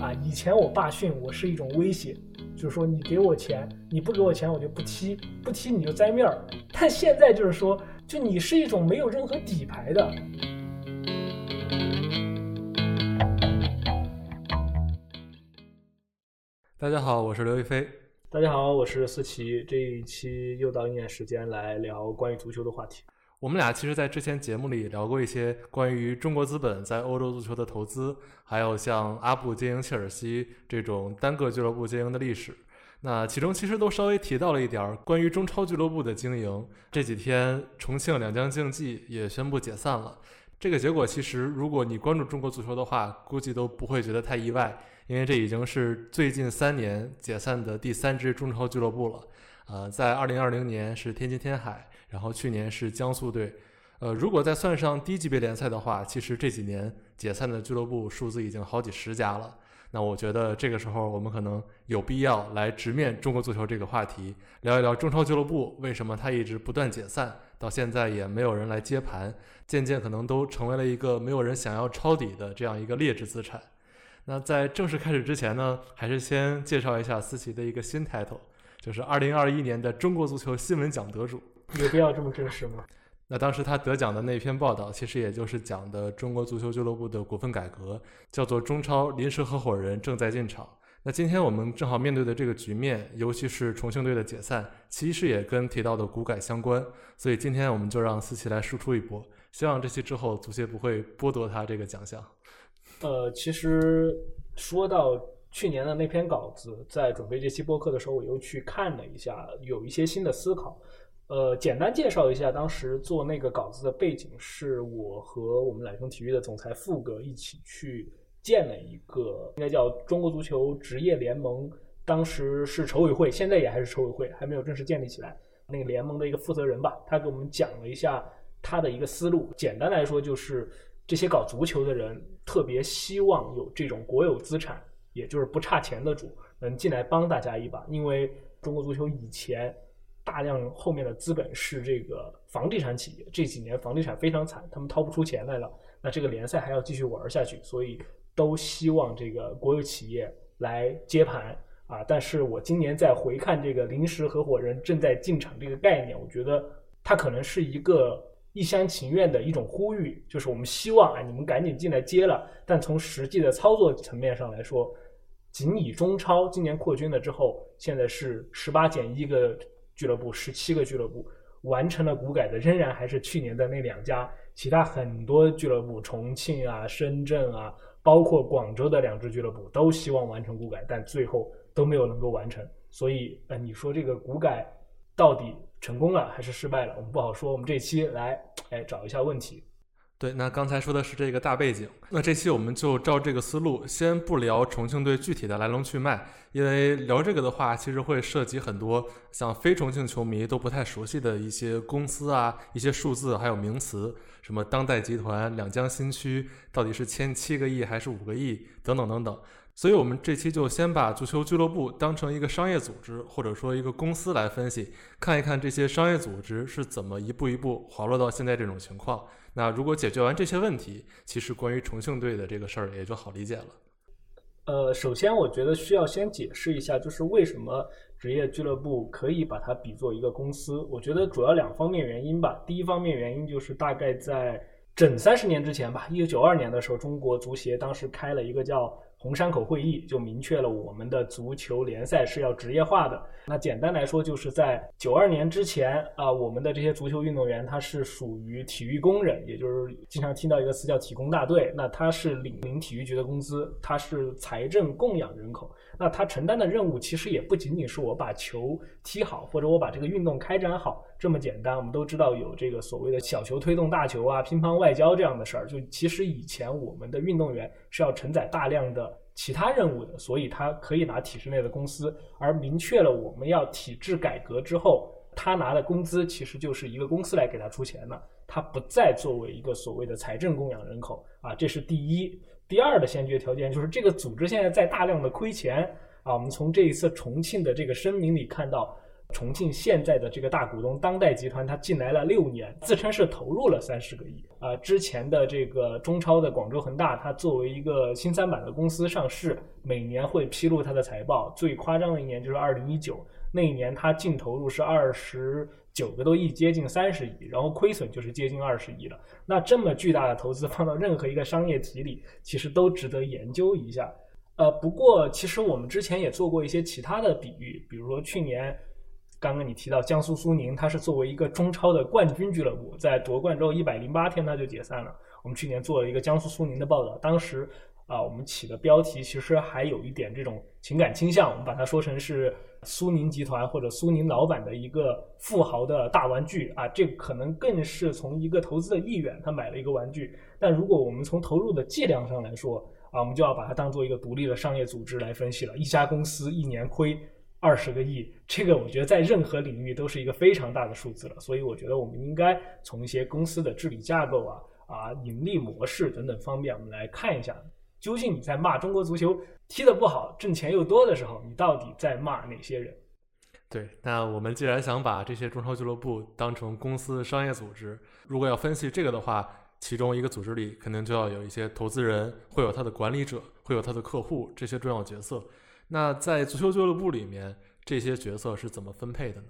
啊，以前我爸训我是一种威胁，就是说你给我钱，你不给我钱我就不踢，不踢你就栽面儿。但现在就是说，就你是一种没有任何底牌的。大家好，我是刘亦菲。大家好，我是思琪。这一期又到一年时间来聊关于足球的话题。我们俩其实，在之前节目里聊过一些关于中国资本在欧洲足球的投资，还有像阿布经营切尔西这种单个俱乐部经营的历史。那其中其实都稍微提到了一点关于中超俱乐部的经营。这几天，重庆两江竞技也宣布解散了。这个结果其实，如果你关注中国足球的话，估计都不会觉得太意外，因为这已经是最近三年解散的第三支中超俱乐部了。呃，在二零二零年是天津天海。然后去年是江苏队，呃，如果再算上低级别联赛的话，其实这几年解散的俱乐部数字已经好几十家了。那我觉得这个时候我们可能有必要来直面中国足球这个话题，聊一聊中超俱乐部为什么它一直不断解散，到现在也没有人来接盘，渐渐可能都成为了一个没有人想要抄底的这样一个劣质资产。那在正式开始之前呢，还是先介绍一下思琪的一个新 title，就是二零二一年的中国足球新闻奖得主。有必要这么真实吗？那当时他得奖的那篇报道，其实也就是讲的中国足球俱乐部的股份改革，叫做中超临时合伙人正在进场。那今天我们正好面对的这个局面，尤其是重庆队的解散，其实也跟提到的股改相关。所以今天我们就让思琪来输出一波，希望这期之后足协不会剥夺他这个奖项。呃，其实说到去年的那篇稿子，在准备这期播客的时候，我又去看了一下，有一些新的思考。呃，简单介绍一下，当时做那个稿子的背景是我和我们揽雄体育的总裁富哥一起去建了一个，应该叫中国足球职业联盟。当时是筹委会，现在也还是筹委会，还没有正式建立起来。那个联盟的一个负责人吧，他给我们讲了一下他的一个思路。简单来说，就是这些搞足球的人特别希望有这种国有资产，也就是不差钱的主能进来帮大家一把，因为中国足球以前。大量后面的资本是这个房地产企业，这几年房地产非常惨，他们掏不出钱来了。那这个联赛还要继续玩下去，所以都希望这个国有企业来接盘啊。但是我今年在回看这个临时合伙人正在进场这个概念，我觉得它可能是一个一厢情愿的一种呼吁，就是我们希望啊你们赶紧进来接了。但从实际的操作层面上来说，仅以中超今年扩军了之后，现在是十八减一个。俱乐部十七个俱乐部完成了股改的，仍然还是去年的那两家，其他很多俱乐部，重庆啊、深圳啊，包括广州的两支俱乐部都希望完成股改，但最后都没有能够完成。所以，呃，你说这个股改到底成功了还是失败了？我们不好说。我们这期来，哎，找一下问题。对，那刚才说的是这个大背景，那这期我们就照这个思路，先不聊重庆队具体的来龙去脉，因为聊这个的话，其实会涉及很多像非重庆球迷都不太熟悉的一些公司啊、一些数字还有名词，什么当代集团、两江新区到底是签七个亿还是五个亿等等等等，所以我们这期就先把足球俱乐部当成一个商业组织或者说一个公司来分析，看一看这些商业组织是怎么一步一步滑落到现在这种情况。那如果解决完这些问题，其实关于重庆队的这个事儿也就好理解了。呃，首先我觉得需要先解释一下，就是为什么职业俱乐部可以把它比作一个公司。我觉得主要两方面原因吧。第一方面原因就是大概在整三十年之前吧，一九九二年的时候，中国足协当时开了一个叫。红山口会议就明确了我们的足球联赛是要职业化的。那简单来说，就是在九二年之前啊，我们的这些足球运动员他是属于体育工人，也就是经常听到一个词叫体工大队。那他是领领体育局的工资，他是财政供养人口。那他承担的任务其实也不仅仅是我把球踢好，或者我把这个运动开展好这么简单。我们都知道有这个所谓的小球推动大球啊，乒乓外交这样的事儿。就其实以前我们的运动员是要承载大量的其他任务的，所以他可以拿体制内的公司。而明确了我们要体制改革之后，他拿的工资其实就是一个公司来给他出钱的，他不再作为一个所谓的财政供养人口啊，这是第一。第二的先决条件就是这个组织现在在大量的亏钱啊！我们从这一次重庆的这个声明里看到，重庆现在的这个大股东当代集团，它进来了六年，自称是投入了三十个亿啊。之前的这个中超的广州恒大，它作为一个新三板的公司上市，每年会披露它的财报。最夸张的一年就是二零一九，那一年它净投入是二十九个多亿，接近三十亿，然后亏损就是接近二十亿了。那这么巨大的投资放到任何一个商业体里，其实都值得研究一下。呃，不过其实我们之前也做过一些其他的比喻，比如说去年。刚刚你提到江苏苏宁，它是作为一个中超的冠军俱乐部，在夺冠之后一百零八天它就解散了。我们去年做了一个江苏苏宁的报道，当时啊，我们起的标题其实还有一点这种情感倾向，我们把它说成是苏宁集团或者苏宁老板的一个富豪的大玩具啊，这可能更是从一个投资的意愿，他买了一个玩具。但如果我们从投入的计量上来说啊，我们就要把它当做一个独立的商业组织来分析了。一家公司一年亏。二十个亿，这个我觉得在任何领域都是一个非常大的数字了，所以我觉得我们应该从一些公司的治理架构啊、啊盈利模式等等方面，我们来看一下，究竟你在骂中国足球踢得不好、挣钱又多的时候，你到底在骂哪些人？对，那我们既然想把这些中超俱乐部当成公司商业组织，如果要分析这个的话，其中一个组织里肯定就要有一些投资人，会有他的管理者，会有他的客户这些重要角色。那在足球俱乐部里面，这些角色是怎么分配的呢？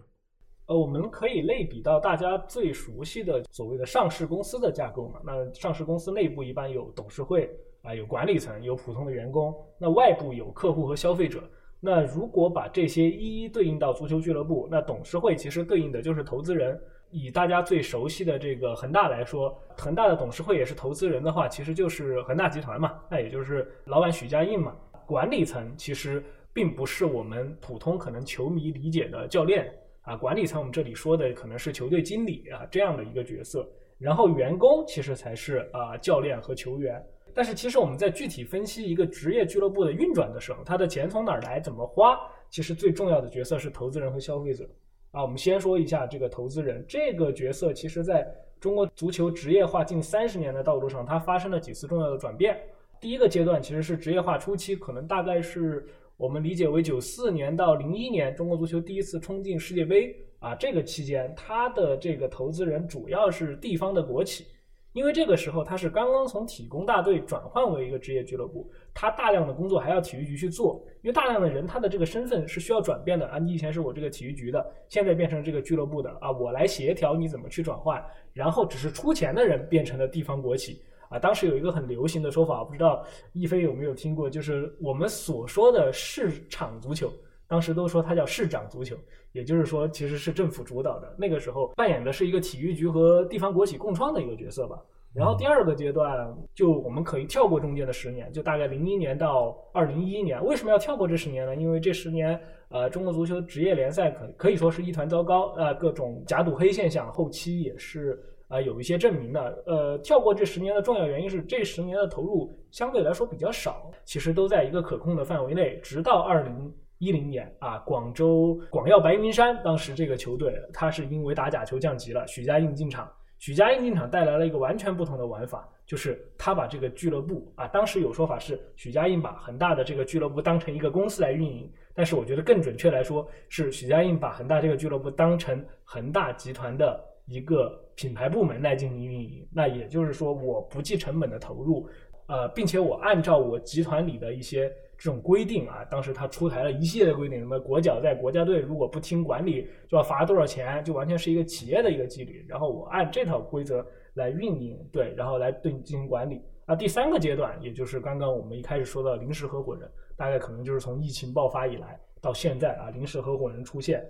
呃，我们可以类比到大家最熟悉的所谓的上市公司的架构嘛。那上市公司内部一般有董事会啊，有管理层，有普通的员工。那外部有客户和消费者。那如果把这些一一对应到足球俱乐部，那董事会其实对应的就是投资人。以大家最熟悉的这个恒大来说，恒大的董事会也是投资人的话，其实就是恒大集团嘛。那也就是老板许家印嘛。管理层其实并不是我们普通可能球迷理解的教练啊，管理层我们这里说的可能是球队经理啊这样的一个角色，然后员工其实才是啊教练和球员。但是其实我们在具体分析一个职业俱乐部的运转的时候，他的钱从哪儿来，怎么花，其实最重要的角色是投资人和消费者啊。我们先说一下这个投资人这个角色，其实在中国足球职业化近三十年的道路上，它发生了几次重要的转变。第一个阶段其实是职业化初期，可能大概是我们理解为九四年到零一年，中国足球第一次冲进世界杯啊，这个期间，它的这个投资人主要是地方的国企，因为这个时候他是刚刚从体工大队转换为一个职业俱乐部，他大量的工作还要体育局去做，因为大量的人他的这个身份是需要转变的啊，你以前是我这个体育局的，现在变成这个俱乐部的啊，我来协调你怎么去转换，然后只是出钱的人变成了地方国企。啊，当时有一个很流行的说法，不知道一飞有没有听过，就是我们所说的市场足球，当时都说它叫市长足球，也就是说其实是政府主导的。那个时候扮演的是一个体育局和地方国企共创的一个角色吧。然后第二个阶段，就我们可以跳过中间的十年，就大概零一年到二零一一年。为什么要跳过这十年呢？因为这十年，呃，中国足球职业联赛可可以说是一团糟糕，呃，各种假赌黑现象，后期也是。啊，有一些证明的，呃，跳过这十年的重要原因是这十年的投入相对来说比较少，其实都在一个可控的范围内。直到二零一零年啊，广州广药白云山当时这个球队，他是因为打假球降级了，许家印进场，许家印进场带来了一个完全不同的玩法，就是他把这个俱乐部啊，当时有说法是许家印把恒大的这个俱乐部当成一个公司来运营，但是我觉得更准确来说是许家印把恒大这个俱乐部当成恒大集团的。一个品牌部门来进行运营，那也就是说，我不计成本的投入，呃，并且我按照我集团里的一些这种规定啊，当时他出台了一系列规定，什么国脚在国家队如果不听管理就要罚多少钱，就完全是一个企业的一个纪律，然后我按这套规则来运营，对，然后来对你进行管理。啊，第三个阶段，也就是刚刚我们一开始说的临时合伙人，大概可能就是从疫情爆发以来到现在啊，临时合伙人出现。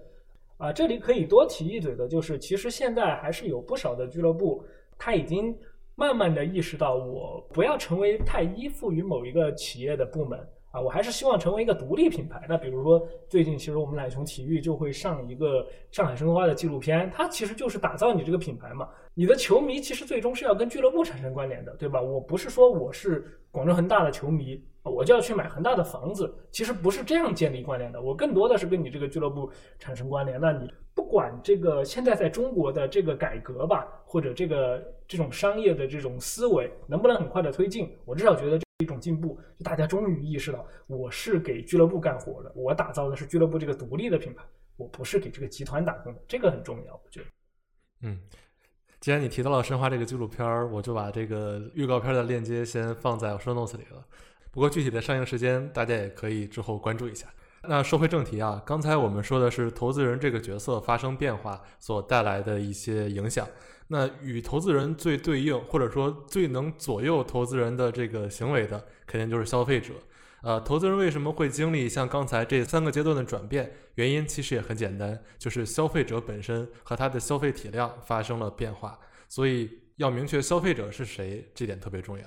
啊，这里可以多提一嘴的，就是其实现在还是有不少的俱乐部，他已经慢慢的意识到，我不要成为太依附于某一个企业的部门啊，我还是希望成为一个独立品牌。那比如说，最近其实我们奶熊体育就会上一个上海申花的纪录片，它其实就是打造你这个品牌嘛。你的球迷其实最终是要跟俱乐部产生关联的，对吧？我不是说我是广州恒大的球迷。我就要去买恒大的房子，其实不是这样建立关联的。我更多的是跟你这个俱乐部产生关联。那你不管这个现在在中国的这个改革吧，或者这个这种商业的这种思维能不能很快的推进，我至少觉得一种进步。就大家终于意识到，我是给俱乐部干活的，我打造的是俱乐部这个独立的品牌。我不是给这个集团打工的，这个很重要，我觉得。嗯，既然你提到了申花这个纪录片儿，我就把这个预告片的链接先放在 show notes 里了。不过具体的上映时间，大家也可以之后关注一下。那说回正题啊，刚才我们说的是投资人这个角色发生变化所带来的一些影响。那与投资人最对应，或者说最能左右投资人的这个行为的，肯定就是消费者。呃，投资人为什么会经历像刚才这三个阶段的转变？原因其实也很简单，就是消费者本身和他的消费体量发生了变化。所以要明确消费者是谁，这点特别重要。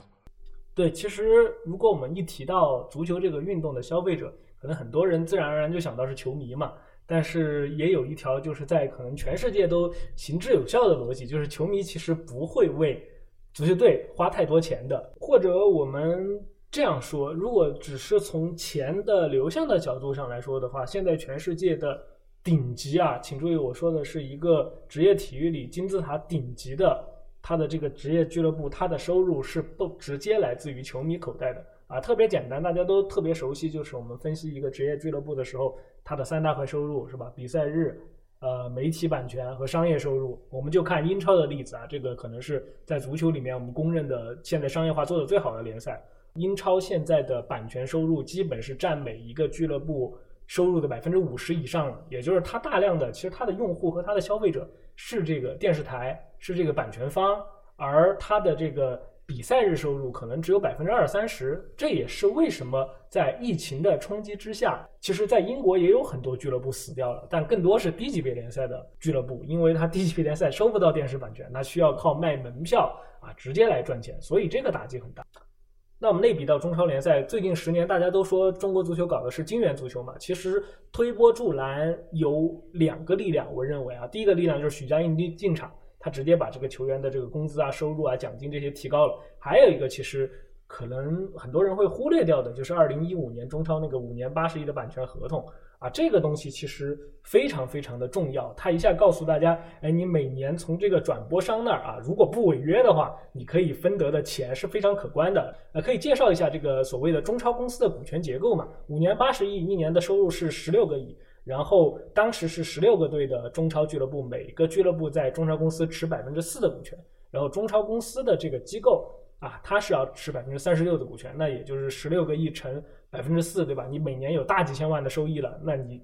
对，其实如果我们一提到足球这个运动的消费者，可能很多人自然而然就想到是球迷嘛，但是也有一条就是在可能全世界都行之有效的逻辑，就是球迷其实不会为足球队花太多钱的。或者我们这样说，如果只是从钱的流向的角度上来说的话，现在全世界的顶级啊，请注意我说的是一个职业体育里金字塔顶级的，它的这个职业俱乐部，它的收入是不直接来自于球迷口袋的。啊，特别简单，大家都特别熟悉，就是我们分析一个职业俱乐部的时候，它的三大块收入是吧？比赛日、呃，媒体版权和商业收入。我们就看英超的例子啊，这个可能是在足球里面我们公认的现在商业化做的最好的联赛。英超现在的版权收入基本是占每一个俱乐部收入的百分之五十以上了，也就是它大量的其实它的用户和它的消费者是这个电视台，是这个版权方，而它的这个。比赛日收入可能只有百分之二三十，这也是为什么在疫情的冲击之下，其实，在英国也有很多俱乐部死掉了，但更多是低级别联赛的俱乐部，因为它低级别联赛收不到电视版权，那需要靠卖门票啊直接来赚钱，所以这个打击很大。那我们类比到中超联赛，最近十年大家都说中国足球搞的是金元足球嘛，其实推波助澜有两个力量，我认为啊，第一个力量就是许家印进进场。他直接把这个球员的这个工资啊、收入啊、奖金这些提高了。还有一个，其实可能很多人会忽略掉的，就是二零一五年中超那个五年八十亿的版权合同啊，这个东西其实非常非常的重要。他一下告诉大家，哎，你每年从这个转播商那儿啊，如果不违约的话，你可以分得的钱是非常可观的。呃，可以介绍一下这个所谓的中超公司的股权结构嘛？五年八十亿，一年的收入是十六个亿。然后当时是十六个队的中超俱乐部，每个俱乐部在中超公司持百分之四的股权。然后中超公司的这个机构啊，它是要持百分之三十六的股权，那也就是十六个亿乘百分之四，对吧？你每年有大几千万的收益了，那你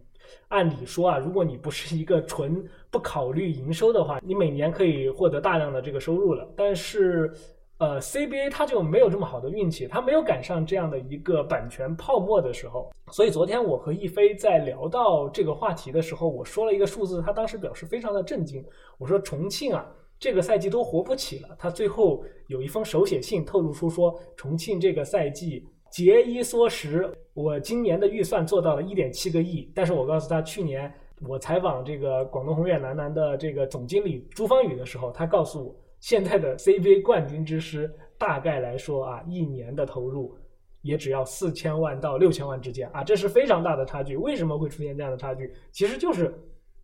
按理说啊，如果你不是一个纯不考虑营收的话，你每年可以获得大量的这个收入了。但是。呃，CBA 它就没有这么好的运气，它没有赶上这样的一个版权泡沫的时候。所以昨天我和易飞在聊到这个话题的时候，我说了一个数字，他当时表示非常的震惊。我说重庆啊，这个赛季都活不起了。他最后有一封手写信透露出说，重庆这个赛季节衣缩食，我今年的预算做到了一点七个亿。但是我告诉他，去年我采访这个广东宏远男篮的这个总经理朱芳雨的时候，他告诉我。现在的 CBA 冠军之师，大概来说啊，一年的投入也只要四千万到六千万之间啊，这是非常大的差距。为什么会出现这样的差距？其实就是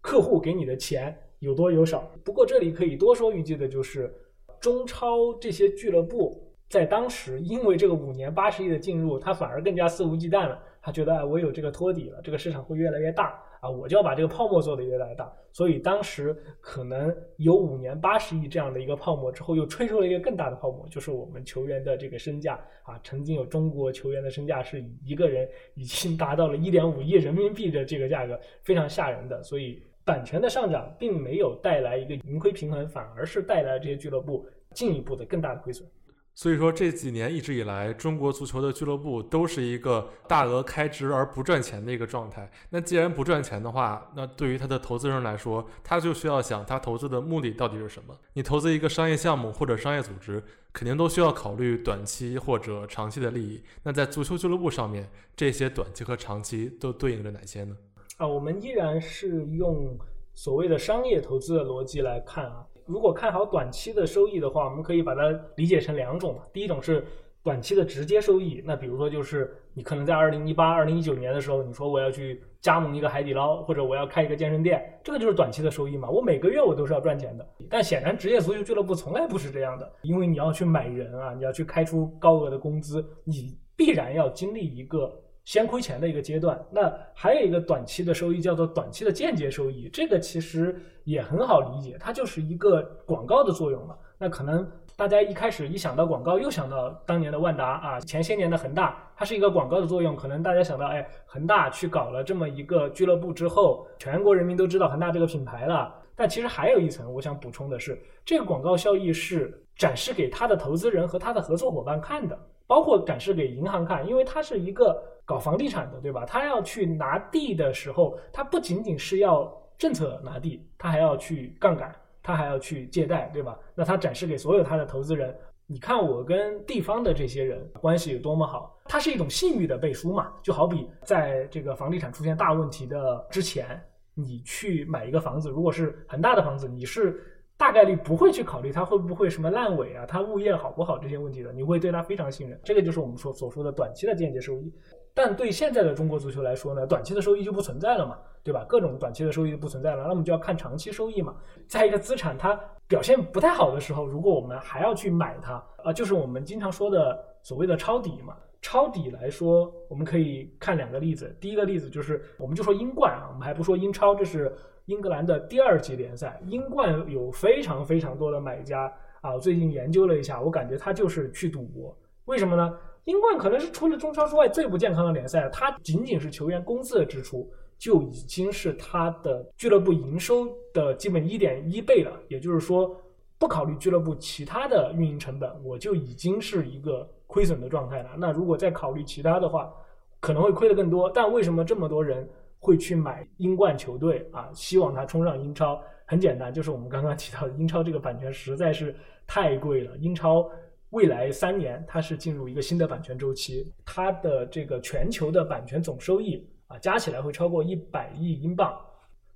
客户给你的钱有多有少。不过这里可以多说一句的就是，中超这些俱乐部在当时因为这个五年八十亿的进入，他反而更加肆无忌惮了。他觉得啊，我有这个托底了，这个市场会越来越大。啊，我就要把这个泡沫做得越来越大，所以当时可能有五年八十亿这样的一个泡沫之后，又吹出了一个更大的泡沫，就是我们球员的这个身价啊，曾经有中国球员的身价是一个人已经达到了一点五亿人民币的这个价格，非常吓人的。所以版权的上涨并没有带来一个盈亏平衡，反而是带来这些俱乐部进一步的更大的亏损。所以说这几年一直以来，中国足球的俱乐部都是一个大额开支而不赚钱的一个状态。那既然不赚钱的话，那对于他的投资人来说，他就需要想他投资的目的到底是什么？你投资一个商业项目或者商业组织，肯定都需要考虑短期或者长期的利益。那在足球俱乐部上面，这些短期和长期都对应着哪些呢？啊，我们依然是用所谓的商业投资的逻辑来看啊。如果看好短期的收益的话，我们可以把它理解成两种嘛。第一种是短期的直接收益，那比如说就是你可能在二零一八、二零一九年的时候，你说我要去加盟一个海底捞，或者我要开一个健身店，这个就是短期的收益嘛。我每个月我都是要赚钱的。但显然职业足球俱乐部从来不是这样的，因为你要去买人啊，你要去开出高额的工资，你必然要经历一个先亏钱的一个阶段。那还有一个短期的收益叫做短期的间接收益，这个其实也很好理解，它就是一个广告的作用嘛。那可能大家一开始一想到广告，又想到当年的万达啊，前些年的恒大，它是一个广告的作用。可能大家想到，哎，恒大去搞了这么一个俱乐部之后，全国人民都知道恒大这个品牌了。但其实还有一层，我想补充的是，这个广告效益是展示给他的投资人和他的合作伙伴看的，包括展示给银行看，因为它是一个搞房地产的，对吧？他要去拿地的时候，他不仅仅是要政策拿地，他还要去杠杆，他还要去借贷，对吧？那他展示给所有他的投资人，你看我跟地方的这些人关系有多么好，它是一种信誉的背书嘛，就好比在这个房地产出现大问题的之前。你去买一个房子，如果是很大的房子，你是大概率不会去考虑它会不会什么烂尾啊，它物业好不好这些问题的，你会对它非常信任。这个就是我们说所说的短期的间接收益。但对现在的中国足球来说呢，短期的收益就不存在了嘛，对吧？各种短期的收益就不存在了，那我们就要看长期收益嘛。在一个资产它表现不太好的时候，如果我们还要去买它，啊，就是我们经常说的所谓的抄底嘛。抄底来说，我们可以看两个例子。第一个例子就是，我们就说英冠啊，我们还不说英超，这是英格兰的第二级联赛。英冠有非常非常多的买家啊，我最近研究了一下，我感觉他就是去赌博。为什么呢？英冠可能是除了中超之外最不健康的联赛，它仅仅是球员工资的支出就已经是它的俱乐部营收的基本一点一倍了。也就是说，不考虑俱乐部其他的运营成本，我就已经是一个。亏损的状态了，那如果再考虑其他的话，可能会亏得更多。但为什么这么多人会去买英冠球队啊？希望他冲上英超？很简单，就是我们刚刚提到的，英超这个版权实在是太贵了。英超未来三年它是进入一个新的版权周期，它的这个全球的版权总收益啊，加起来会超过一百亿英镑。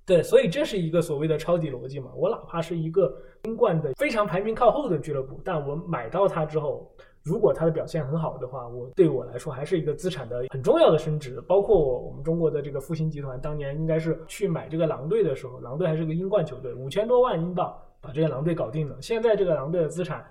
对，所以这是一个所谓的抄底逻辑嘛。我哪怕是一个英冠的非常排名靠后的俱乐部，但我买到它之后。如果它的表现很好的话，我对我来说还是一个资产的很重要的升值。包括我们中国的这个复兴集团，当年应该是去买这个狼队的时候，狼队还是个英冠球队，五千多万英镑把这个狼队搞定了。现在这个狼队的资产，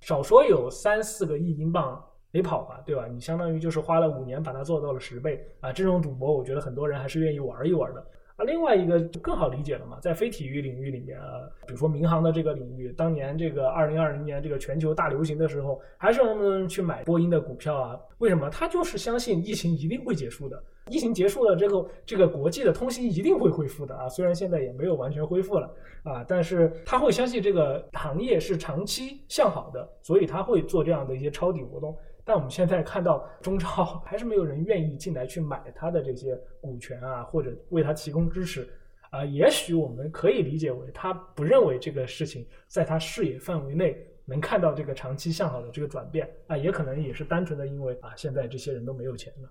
少说有三四个亿英镑得跑吧，对吧？你相当于就是花了五年把它做到了十倍啊！这种赌博，我觉得很多人还是愿意玩一玩的。啊，另外一个就更好理解了嘛，在非体育领域里面啊，比如说民航的这个领域，当年这个二零二零年这个全球大流行的时候，还是能不能去买波音的股票啊？为什么？他就是相信疫情一定会结束的，疫情结束了之后，这个国际的通信一定会恢复的啊。虽然现在也没有完全恢复了啊，但是他会相信这个行业是长期向好的，所以他会做这样的一些抄底活动。但我们现在看到中超 还是没有人愿意进来去买他的这些股权啊，或者为他提供支持啊。也许我们可以理解为他不认为这个事情在他视野范围内能看到这个长期向好的这个转变啊，也可能也是单纯的因为啊，现在这些人都没有钱了。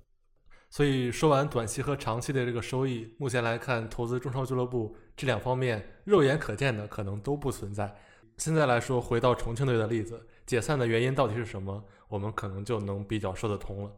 所以说完短期和长期的这个收益，目前来看，投资中超俱乐部这两方面肉眼可见的可能都不存在。现在来说，回到重庆队的例子，解散的原因到底是什么？我们可能就能比较说得通了。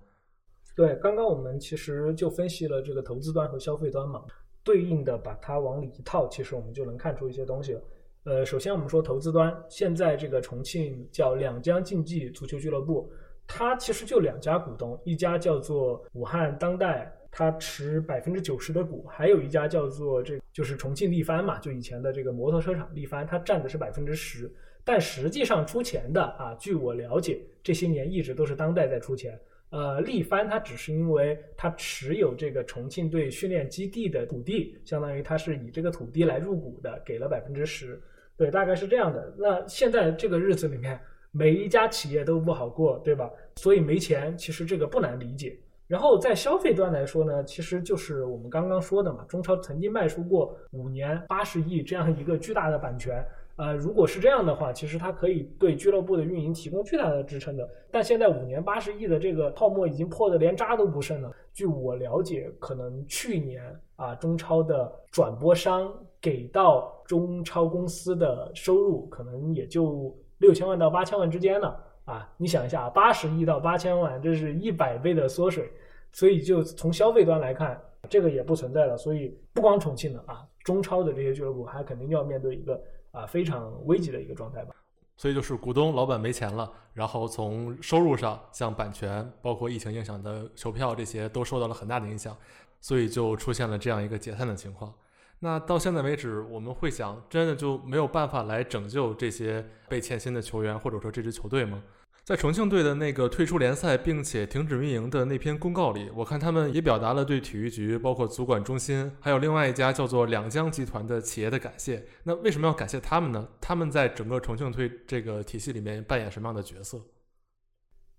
对，刚刚我们其实就分析了这个投资端和消费端嘛，对应的把它往里一套，其实我们就能看出一些东西了。呃，首先我们说投资端，现在这个重庆叫两江竞技足球俱乐部，它其实就两家股东，一家叫做武汉当代，他持百分之九十的股，还有一家叫做这就是重庆力帆嘛，就以前的这个摩托车厂力帆，它占的是百分之十。但实际上出钱的啊，据我了解，这些年一直都是当代在出钱。呃，力帆它只是因为它持有这个重庆队训练基地的土地，相当于它是以这个土地来入股的，给了百分之十。对，大概是这样的。那现在这个日子里面，每一家企业都不好过，对吧？所以没钱，其实这个不难理解。然后在消费端来说呢，其实就是我们刚刚说的嘛，中超曾经卖出过五年八十亿这样一个巨大的版权。呃，如果是这样的话，其实它可以对俱乐部的运营提供巨大的支撑的。但现在五年八十亿的这个泡沫已经破得连渣都不剩了。据我了解，可能去年啊，中超的转播商给到中超公司的收入可能也就六千万到八千万之间了啊。你想一下，八十亿到八千万，这是一百倍的缩水。所以就从消费端来看，这个也不存在了。所以不光重庆的啊，中超的这些俱乐部还肯定要面对一个。啊，非常危急的一个状态吧。所以就是股东老板没钱了，然后从收入上，像版权，包括疫情影响的售票这些，都受到了很大的影响，所以就出现了这样一个解散的情况。那到现在为止，我们会想，真的就没有办法来拯救这些被欠薪的球员，或者说这支球队吗？在重庆队的那个退出联赛并且停止运营的那篇公告里，我看他们也表达了对体育局、包括足管中心，还有另外一家叫做两江集团的企业的感谢。那为什么要感谢他们呢？他们在整个重庆队这个体系里面扮演什么样的角色？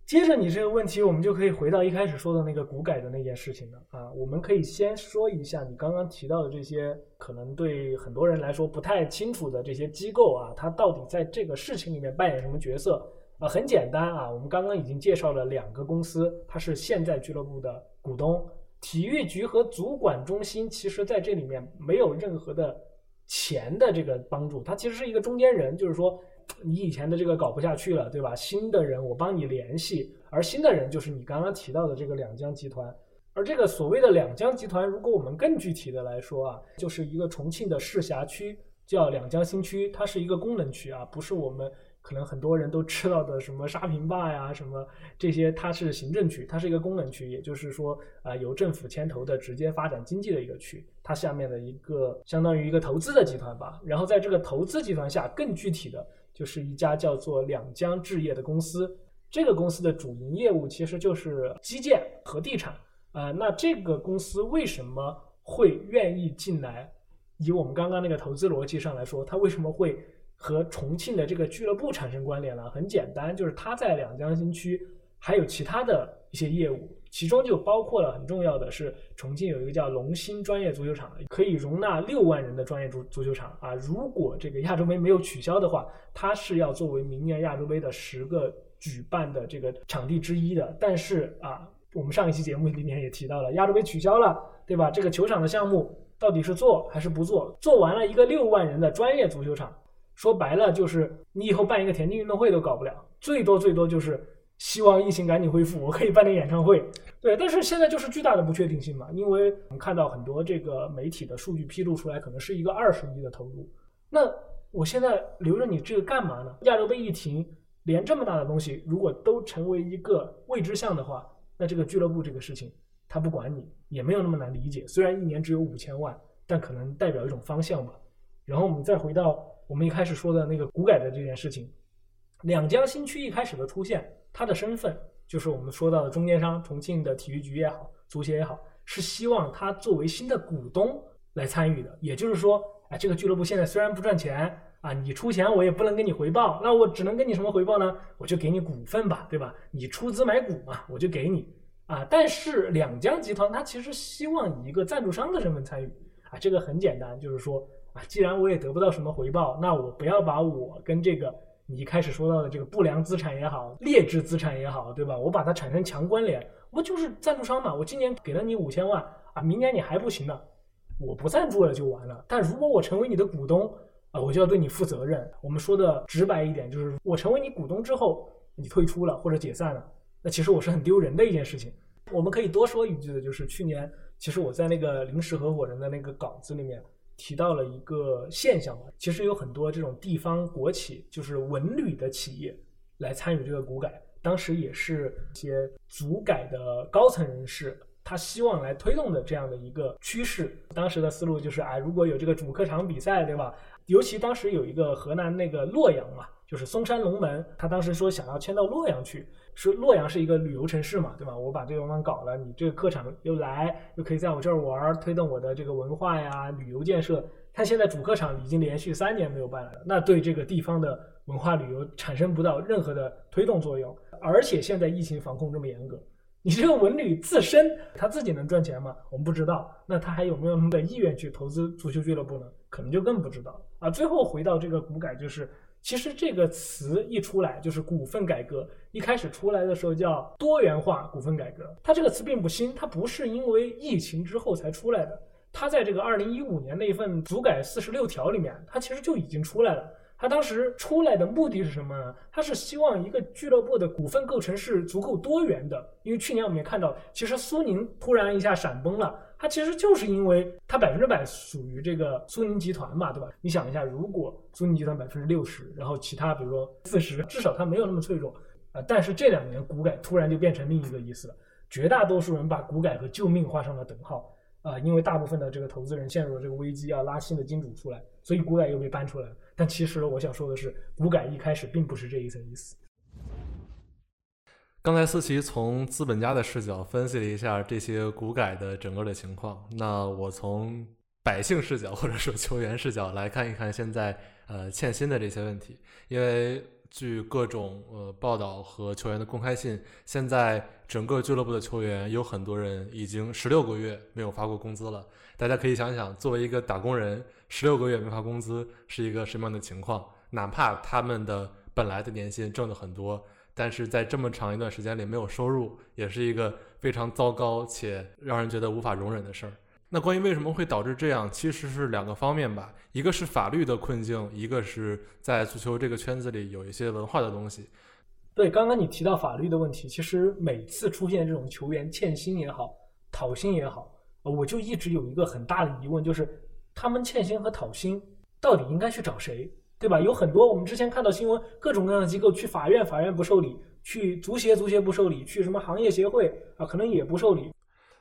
接着你这个问题，我们就可以回到一开始说的那个股改的那件事情了啊。我们可以先说一下你刚刚提到的这些可能对很多人来说不太清楚的这些机构啊，它到底在这个事情里面扮演什么角色？啊，很简单啊，我们刚刚已经介绍了两个公司，它是现在俱乐部的股东，体育局和足管中心，其实在这里面没有任何的钱的这个帮助，它其实是一个中间人，就是说你以前的这个搞不下去了，对吧？新的人我帮你联系，而新的人就是你刚刚提到的这个两江集团，而这个所谓的两江集团，如果我们更具体的来说啊，就是一个重庆的市辖区，叫两江新区，它是一个功能区啊，不是我们。可能很多人都知道的什么沙坪坝呀，什么这些，它是行政区，它是一个功能区，也就是说，啊，由政府牵头的直接发展经济的一个区，它下面的一个相当于一个投资的集团吧。然后在这个投资集团下，更具体的就是一家叫做两江置业的公司，这个公司的主营业务其实就是基建和地产。啊，那这个公司为什么会愿意进来？以我们刚刚那个投资逻辑上来说，它为什么会？和重庆的这个俱乐部产生关联了，很简单，就是他在两江新区还有其他的一些业务，其中就包括了很重要的是，重庆有一个叫龙兴专业足球场，可以容纳六万人的专业足足球场啊。如果这个亚洲杯没有取消的话，它是要作为明年亚洲杯的十个举办的这个场地之一的。但是啊，我们上一期节目里面也提到了，亚洲杯取消了，对吧？这个球场的项目到底是做还是不做？做完了一个六万人的专业足球场。说白了就是你以后办一个田径运动会都搞不了，最多最多就是希望疫情赶紧恢复，我可以办点演唱会。对，但是现在就是巨大的不确定性嘛，因为我们看到很多这个媒体的数据披露出来，可能是一个二十亿的投入。那我现在留着你这个干嘛呢？亚洲杯一停，连这么大的东西如果都成为一个未知项的话，那这个俱乐部这个事情他不管你也没有那么难理解。虽然一年只有五千万，但可能代表一种方向吧。然后我们再回到。我们一开始说的那个股改的这件事情，两江新区一开始的出现，它的身份就是我们说到的中间商，重庆的体育局也好，足协也好，是希望它作为新的股东来参与的。也就是说，哎，这个俱乐部现在虽然不赚钱啊，你出钱我也不能给你回报，那我只能给你什么回报呢？我就给你股份吧，对吧？你出资买股嘛，我就给你啊。但是两江集团它其实希望以一个赞助商的身份参与啊，这个很简单，就是说啊。既然我也得不到什么回报，那我不要把我跟这个你一开始说到的这个不良资产也好、劣质资产也好，对吧？我把它产生强关联，我就是赞助商嘛。我今年给了你五千万啊，明年你还不行呢，我不赞助了就完了。但如果我成为你的股东啊，我就要对你负责任。我们说的直白一点，就是我成为你股东之后，你退出了或者解散了，那其实我是很丢人的一件事情。我们可以多说一句的，就是去年其实我在那个临时合伙人的那个稿子里面。提到了一个现象吧，其实有很多这种地方国企，就是文旅的企业来参与这个股改。当时也是一些足改的高层人士，他希望来推动的这样的一个趋势。当时的思路就是，哎，如果有这个主客场比赛，对吧？尤其当时有一个河南那个洛阳嘛，就是嵩山龙门，他当时说想要迁到洛阳去。是洛阳是一个旅游城市嘛，对吧？我把这个地方搞了，你这个客场又来，又可以在我这儿玩，推动我的这个文化呀、旅游建设。他现在主客场已经连续三年没有办了，那对这个地方的文化旅游产生不到任何的推动作用。而且现在疫情防控这么严格，你这个文旅自身他自己能赚钱吗？我们不知道。那他还有没有那么的意愿去投资足球俱乐部呢？可能就更不知道啊。最后回到这个股改，就是。其实这个词一出来就是股份改革，一开始出来的时候叫多元化股份改革。它这个词并不新，它不是因为疫情之后才出来的，它在这个二零一五年那份组改四十六条里面，它其实就已经出来了。他当时出来的目的是什么呢？他是希望一个俱乐部的股份构成是足够多元的。因为去年我们也看到，其实苏宁突然一下闪崩了，它其实就是因为它百分之百属于这个苏宁集团嘛，对吧？你想一下，如果苏宁集团百分之六十，然后其他比如说四十，至少它没有那么脆弱啊。但是这两年股改突然就变成另一个意思了，绝大多数人把股改和救命画上了等号。啊，因为大部分的这个投资人陷入了这个危机，要拉新的金主出来，所以股改又被搬出来了。但其实我想说的是，股改一开始并不是这一层意思。刚才思琪从资本家的视角分析了一下这些股改的整个的情况，那我从百姓视角或者说球员视角来看一看现在呃欠薪的这些问题，因为。据各种呃报道和球员的公开信，现在整个俱乐部的球员有很多人已经十六个月没有发过工资了。大家可以想想，作为一个打工人，十六个月没发工资是一个什么样的情况？哪怕他们的本来的年薪挣的很多，但是在这么长一段时间里没有收入，也是一个非常糟糕且让人觉得无法容忍的事儿。那关于为什么会导致这样，其实是两个方面吧，一个是法律的困境，一个是在足球这个圈子里有一些文化的东西。对，刚刚你提到法律的问题，其实每次出现这种球员欠薪也好，讨薪也好，我就一直有一个很大的疑问，就是他们欠薪和讨薪到底应该去找谁，对吧？有很多我们之前看到新闻，各种各样的机构去法院，法院不受理；去足协，足协不受理；去什么行业协会啊，可能也不受理。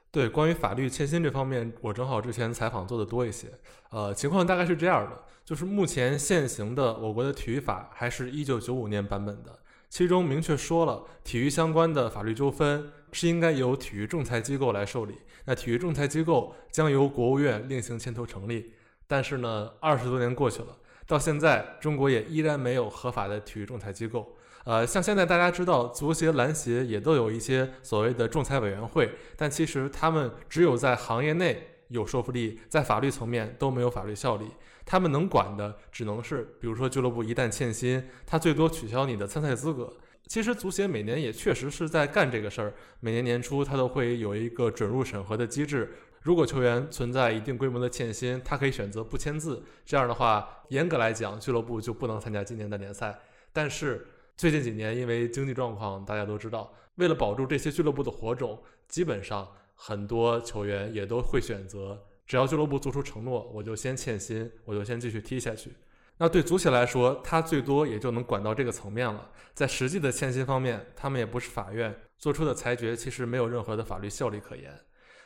对，关于法律欠薪这方面，我正好之前采访做的多一些。呃，情况大概是这样的，就是目前现行的我国的体育法还是一九九五年版本的，其中明确说了，体育相关的法律纠纷是应该由体育仲裁机构来受理。那体育仲裁机构将由国务院另行牵头成立。但是呢，二十多年过去了，到现在中国也依然没有合法的体育仲裁机构。呃，像现在大家知道，足协、篮协也都有一些所谓的仲裁委员会，但其实他们只有在行业内有说服力，在法律层面都没有法律效力。他们能管的只能是，比如说俱乐部一旦欠薪，他最多取消你的参赛资格。其实足协每年也确实是在干这个事儿，每年年初他都会有一个准入审核的机制。如果球员存在一定规模的欠薪，他可以选择不签字。这样的话，严格来讲，俱乐部就不能参加今年的联赛。但是最近几年，因为经济状况，大家都知道，为了保住这些俱乐部的火种，基本上很多球员也都会选择，只要俱乐部做出承诺，我就先欠薪，我就先继续踢下去。那对足协来说，他最多也就能管到这个层面了。在实际的欠薪方面，他们也不是法院做出的裁决，其实没有任何的法律效力可言。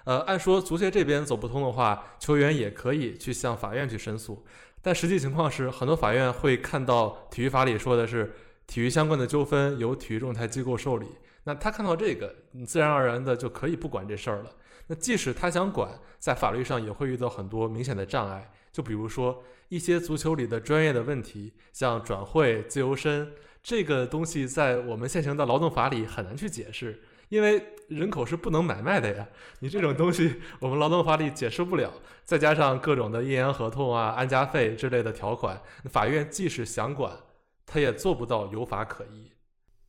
呃，按说足协这边走不通的话，球员也可以去向法院去申诉，但实际情况是，很多法院会看到体育法里说的是。体育相关的纠纷由体育仲裁机构受理，那他看到这个，你自然而然的就可以不管这事儿了。那即使他想管，在法律上也会遇到很多明显的障碍。就比如说一些足球里的专业的问题，像转会、自由身这个东西，在我们现行的劳动法里很难去解释，因为人口是不能买卖的呀。你这种东西，我们劳动法里解释不了。再加上各种的阴阳合同啊、安家费之类的条款，法院即使想管。他也做不到有法可依，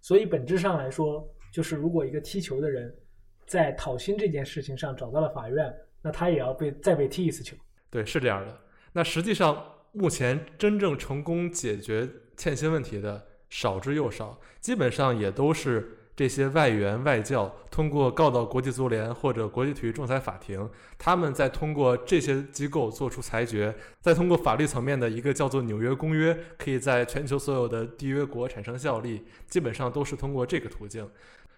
所以本质上来说，就是如果一个踢球的人在讨薪这件事情上找到了法院，那他也要被再被踢一次球。对，是这样的。那实际上，目前真正成功解决欠薪问题的少之又少，基本上也都是。这些外援外教通过告到国际足联或者国际体育仲裁法庭，他们再通过这些机构做出裁决，再通过法律层面的一个叫做《纽约公约》，可以在全球所有的缔约国产生效力，基本上都是通过这个途径。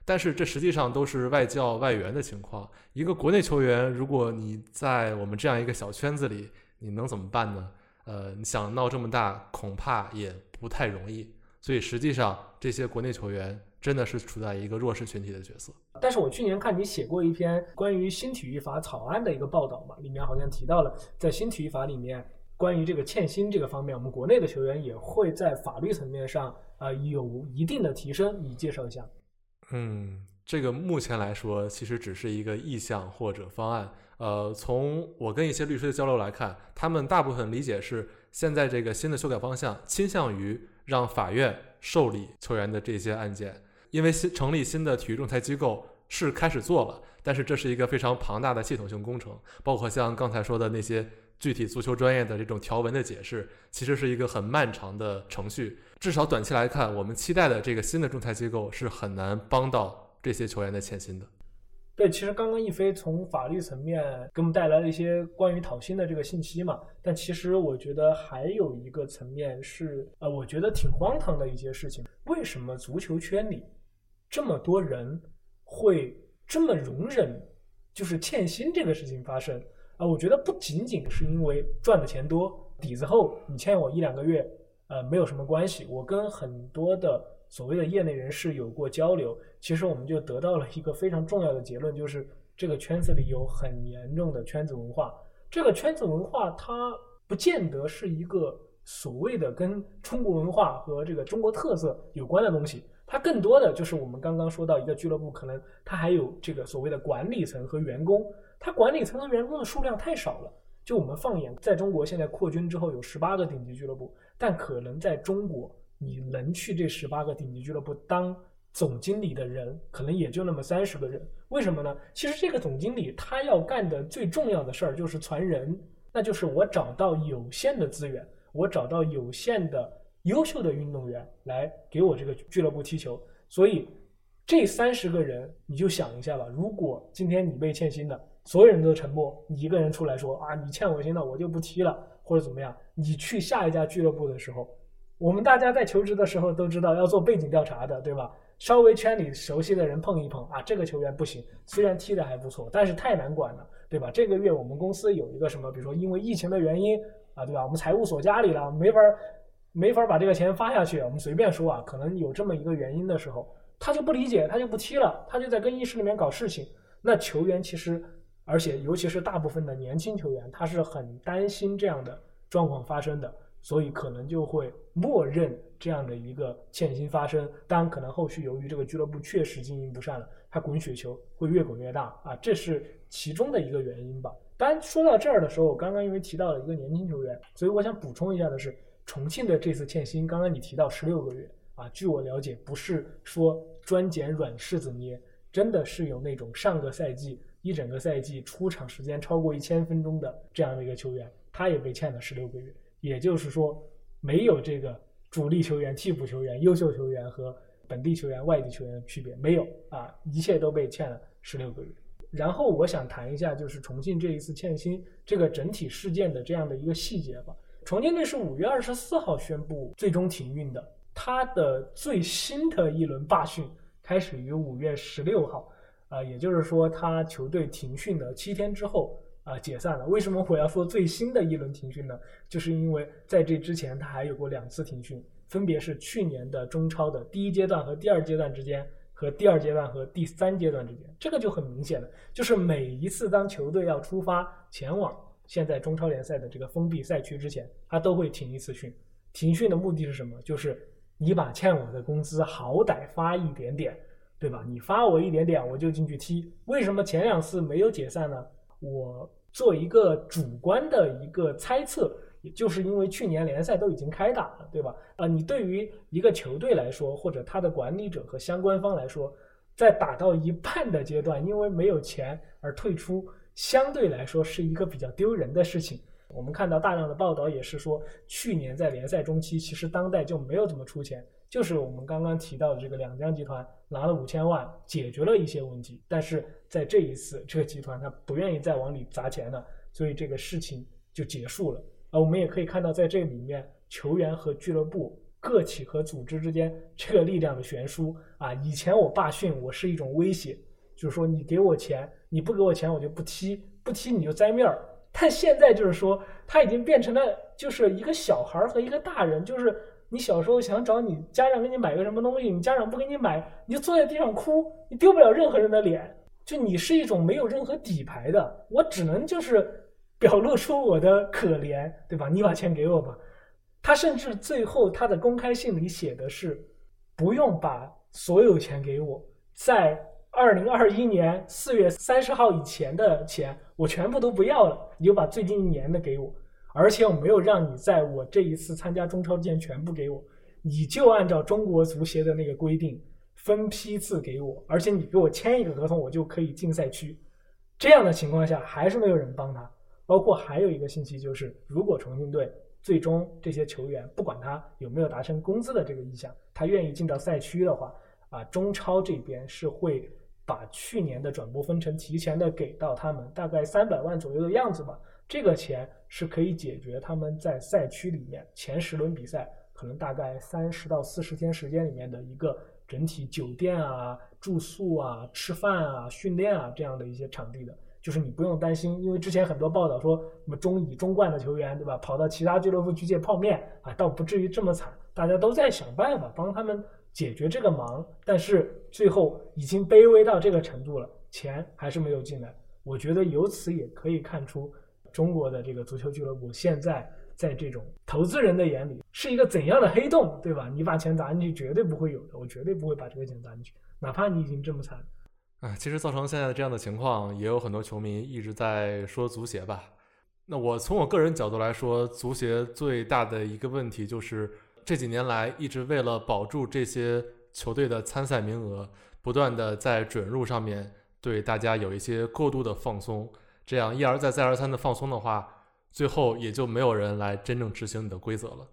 但是这实际上都是外教外援的情况。一个国内球员，如果你在我们这样一个小圈子里，你能怎么办呢？呃，你想闹这么大，恐怕也不太容易。所以实际上，这些国内球员。真的是处在一个弱势群体的角色。但是我去年看你写过一篇关于新体育法草案的一个报道嘛，里面好像提到了，在新体育法里面，关于这个欠薪这个方面，我们国内的球员也会在法律层面上啊有一定的提升。你介绍一下。嗯，这个目前来说，其实只是一个意向或者方案。呃，从我跟一些律师的交流来看，他们大部分理解是，现在这个新的修改方向倾向于让法院受理球员的这些案件。因为新成立新的体育仲裁机构是开始做了，但是这是一个非常庞大的系统性工程，包括像刚才说的那些具体足球专业的这种条文的解释，其实是一个很漫长的程序。至少短期来看，我们期待的这个新的仲裁机构是很难帮到这些球员的欠薪的。对，其实刚刚一飞从法律层面给我们带来了一些关于讨薪的这个信息嘛，但其实我觉得还有一个层面是，呃，我觉得挺荒唐的一些事情。为什么足球圈里这么多人会这么容忍，就是欠薪这个事情发生？啊，我觉得不仅仅是因为赚的钱多，底子厚，你欠我一两个月，呃，没有什么关系。我跟很多的。所谓的业内人士有过交流，其实我们就得到了一个非常重要的结论，就是这个圈子里有很严重的圈子文化。这个圈子文化它不见得是一个所谓的跟中国文化和这个中国特色有关的东西，它更多的就是我们刚刚说到一个俱乐部，可能它还有这个所谓的管理层和员工，它管理层和员工的数量太少了。就我们放眼在中国现在扩军之后有十八个顶级俱乐部，但可能在中国。你能去这十八个顶级俱乐部当总经理的人，可能也就那么三十个人。为什么呢？其实这个总经理他要干的最重要的事儿就是传人，那就是我找到有限的资源，我找到有限的优秀的运动员来给我这个俱乐部踢球。所以这三十个人，你就想一下吧。如果今天你被欠薪的，所有人都沉默，你一个人出来说啊，你欠我薪的，我就不踢了，或者怎么样？你去下一家俱乐部的时候。我们大家在求职的时候都知道要做背景调查的，对吧？稍微圈里熟悉的人碰一碰啊，这个球员不行，虽然踢得还不错，但是太难管了，对吧？这个月我们公司有一个什么，比如说因为疫情的原因啊，对吧？我们财务锁家里了，没法没法把这个钱发下去，我们随便说啊，可能有这么一个原因的时候，他就不理解，他就不踢了，他就在更衣室里面搞事情。那球员其实，而且尤其是大部分的年轻球员，他是很担心这样的状况发生的。所以可能就会默认这样的一个欠薪发生，当然可能后续由于这个俱乐部确实经营不善了，他滚雪球会越滚越大啊，这是其中的一个原因吧。当然说到这儿的时候，我刚刚因为提到了一个年轻球员，所以我想补充一下的是，重庆的这次欠薪，刚刚你提到十六个月啊，据我了解，不是说专捡软柿子捏，真的是有那种上个赛季一整个赛季出场时间超过一千分钟的这样的一个球员，他也被欠了十六个月。也就是说，没有这个主力球员、替补球员、优秀球员和本地球员、外地球员的区别，没有啊，一切都被欠了十六个月。然后我想谈一下，就是重庆这一次欠薪这个整体事件的这样的一个细节吧。重庆队是五月二十四号宣布最终停运的，它的最新的一轮罢训开始于五月十六号，啊，也就是说，他球队停训的七天之后。啊，解散了。为什么我要说最新的一轮停训呢？就是因为在这之前，他还有过两次停训，分别是去年的中超的第一阶段和第二阶段之间，和第二阶段和第三阶段之间。这个就很明显了，就是每一次当球队要出发前往现在中超联赛的这个封闭赛区之前，他都会停一次训。停训的目的是什么？就是你把欠我的工资好歹发一点点，对吧？你发我一点点，我就进去踢。为什么前两次没有解散呢？我做一个主观的一个猜测，也就是因为去年联赛都已经开打了，对吧？啊，你对于一个球队来说，或者他的管理者和相关方来说，在打到一半的阶段，因为没有钱而退出，相对来说是一个比较丢人的事情。我们看到大量的报道也是说，去年在联赛中期，其实当代就没有怎么出钱。就是我们刚刚提到的这个两江集团拿了五千万，解决了一些问题，但是在这一次，这个集团他不愿意再往里砸钱了，所以这个事情就结束了。而我们也可以看到，在这里面，球员和俱乐部、个体和组织之间这个力量的悬殊啊。以前我罢训，我是一种威胁，就是说你给我钱，你不给我钱，我就不踢，不踢你就栽面儿。但现在就是说，他已经变成了就是一个小孩儿和一个大人，就是。你小时候想找你家长给你买个什么东西，你家长不给你买，你就坐在地上哭，你丢不了任何人的脸，就你是一种没有任何底牌的，我只能就是 表露出我的可怜，对吧？你把钱给我吧。他甚至最后他的公开信里写的是，不用把所有钱给我，在二零二一年四月三十号以前的钱我全部都不要了，你就把最近一年的给我。而且我没有让你在我这一次参加中超之前全部给我，你就按照中国足协的那个规定分批次给我，而且你给我签一个合同，我就可以进赛区。这样的情况下还是没有人帮他，包括还有一个信息就是，如果重庆队最终这些球员不管他有没有达成工资的这个意向，他愿意进到赛区的话，啊，中超这边是会把去年的转播分成提前的给到他们，大概三百万左右的样子吧。这个钱是可以解决他们在赛区里面前十轮比赛可能大概三十到四十天时间里面的一个整体酒店啊、住宿啊、吃饭啊、训练啊这样的一些场地的，就是你不用担心，因为之前很多报道说什么中乙、中冠的球员对吧，跑到其他俱乐部去借泡面啊，倒不至于这么惨，大家都在想办法帮他们解决这个忙，但是最后已经卑微到这个程度了，钱还是没有进来。我觉得由此也可以看出。中国的这个足球俱乐部现在在这种投资人的眼里是一个怎样的黑洞，对吧？你把钱砸进去绝对不会有的，我绝对不会把这个钱砸进去，哪怕你已经这么惨。啊，其实造成现在的这样的情况，也有很多球迷一直在说足协吧。那我从我个人角度来说，足协最大的一个问题就是这几年来一直为了保住这些球队的参赛名额，不断的在准入上面对大家有一些过度的放松。这样一而再、再而三的放松的话，最后也就没有人来真正执行你的规则了。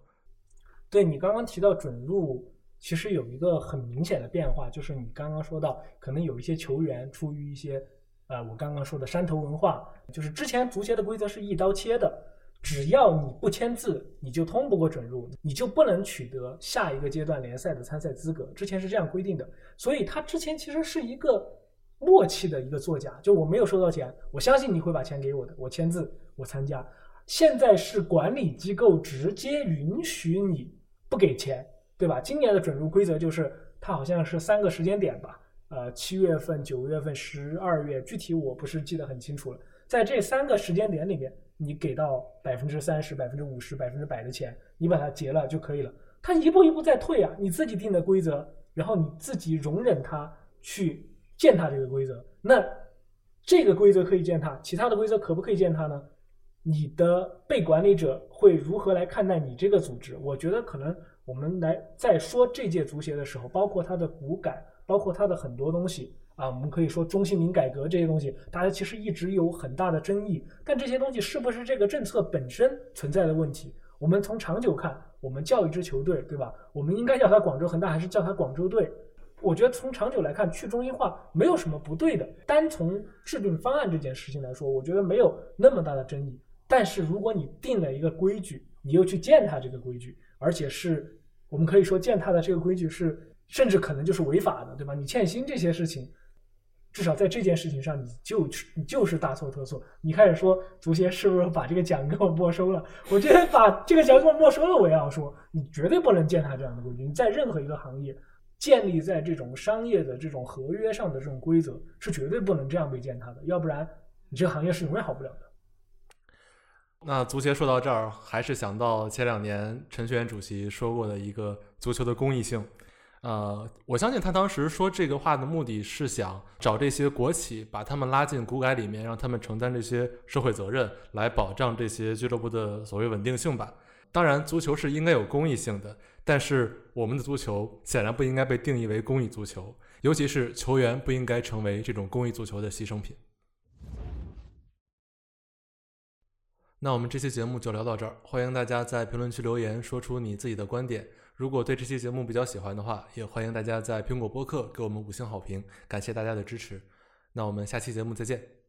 对你刚刚提到准入，其实有一个很明显的变化，就是你刚刚说到，可能有一些球员出于一些，呃，我刚刚说的山头文化，就是之前足协的规则是一刀切的，只要你不签字，你就通不过准入，你就不能取得下一个阶段联赛的参赛资格。之前是这样规定的，所以他之前其实是一个。默契的一个作假，就我没有收到钱，我相信你会把钱给我的，我签字，我参加。现在是管理机构直接允许你不给钱，对吧？今年的准入规则就是，它好像是三个时间点吧，呃，七月份、九月份、十二月，具体我不是记得很清楚了。在这三个时间点里面，你给到百分之三十、百分之五十、百分之百的钱，你把它结了就可以了。他一步一步在退啊，你自己定的规则，然后你自己容忍他去。践踏这个规则，那这个规则可以践踏，其他的规则可不可以践踏呢？你的被管理者会如何来看待你这个组织？我觉得可能我们来在说这届足协的时候，包括它的骨感，包括它的很多东西啊，我们可以说中性名改革这些东西，大家其实一直有很大的争议。但这些东西是不是这个政策本身存在的问题？我们从长久看，我们叫一支球队，对吧？我们应该叫它广州恒大，还是叫它广州队？我觉得从长久来看，去中心化没有什么不对的。单从制定方案这件事情来说，我觉得没有那么大的争议。但是如果你定了一个规矩，你又去践踏这个规矩，而且是我们可以说践踏的这个规矩是，甚至可能就是违法的，对吧？你欠薪这些事情，至少在这件事情上，你就是你就是大错特错。你开始说足协是不是把这个奖给我没收了？我觉得把这个奖给我没收了，我也要说，你绝对不能践踏这样的规矩。你在任何一个行业。建立在这种商业的这种合约上的这种规则是绝对不能这样被践踏的，要不然你这个行业是永远好不了的。那足协说到这儿，还是想到前两年陈学主席说过的一个足球的公益性。呃，我相信他当时说这个话的目的是想找这些国企，把他们拉进股改里面，让他们承担这些社会责任，来保障这些俱乐部的所谓稳定性吧。当然，足球是应该有公益性的。但是我们的足球显然不应该被定义为公益足球，尤其是球员不应该成为这种公益足球的牺牲品。那我们这期节目就聊到这儿，欢迎大家在评论区留言，说出你自己的观点。如果对这期节目比较喜欢的话，也欢迎大家在苹果播客给我们五星好评，感谢大家的支持。那我们下期节目再见。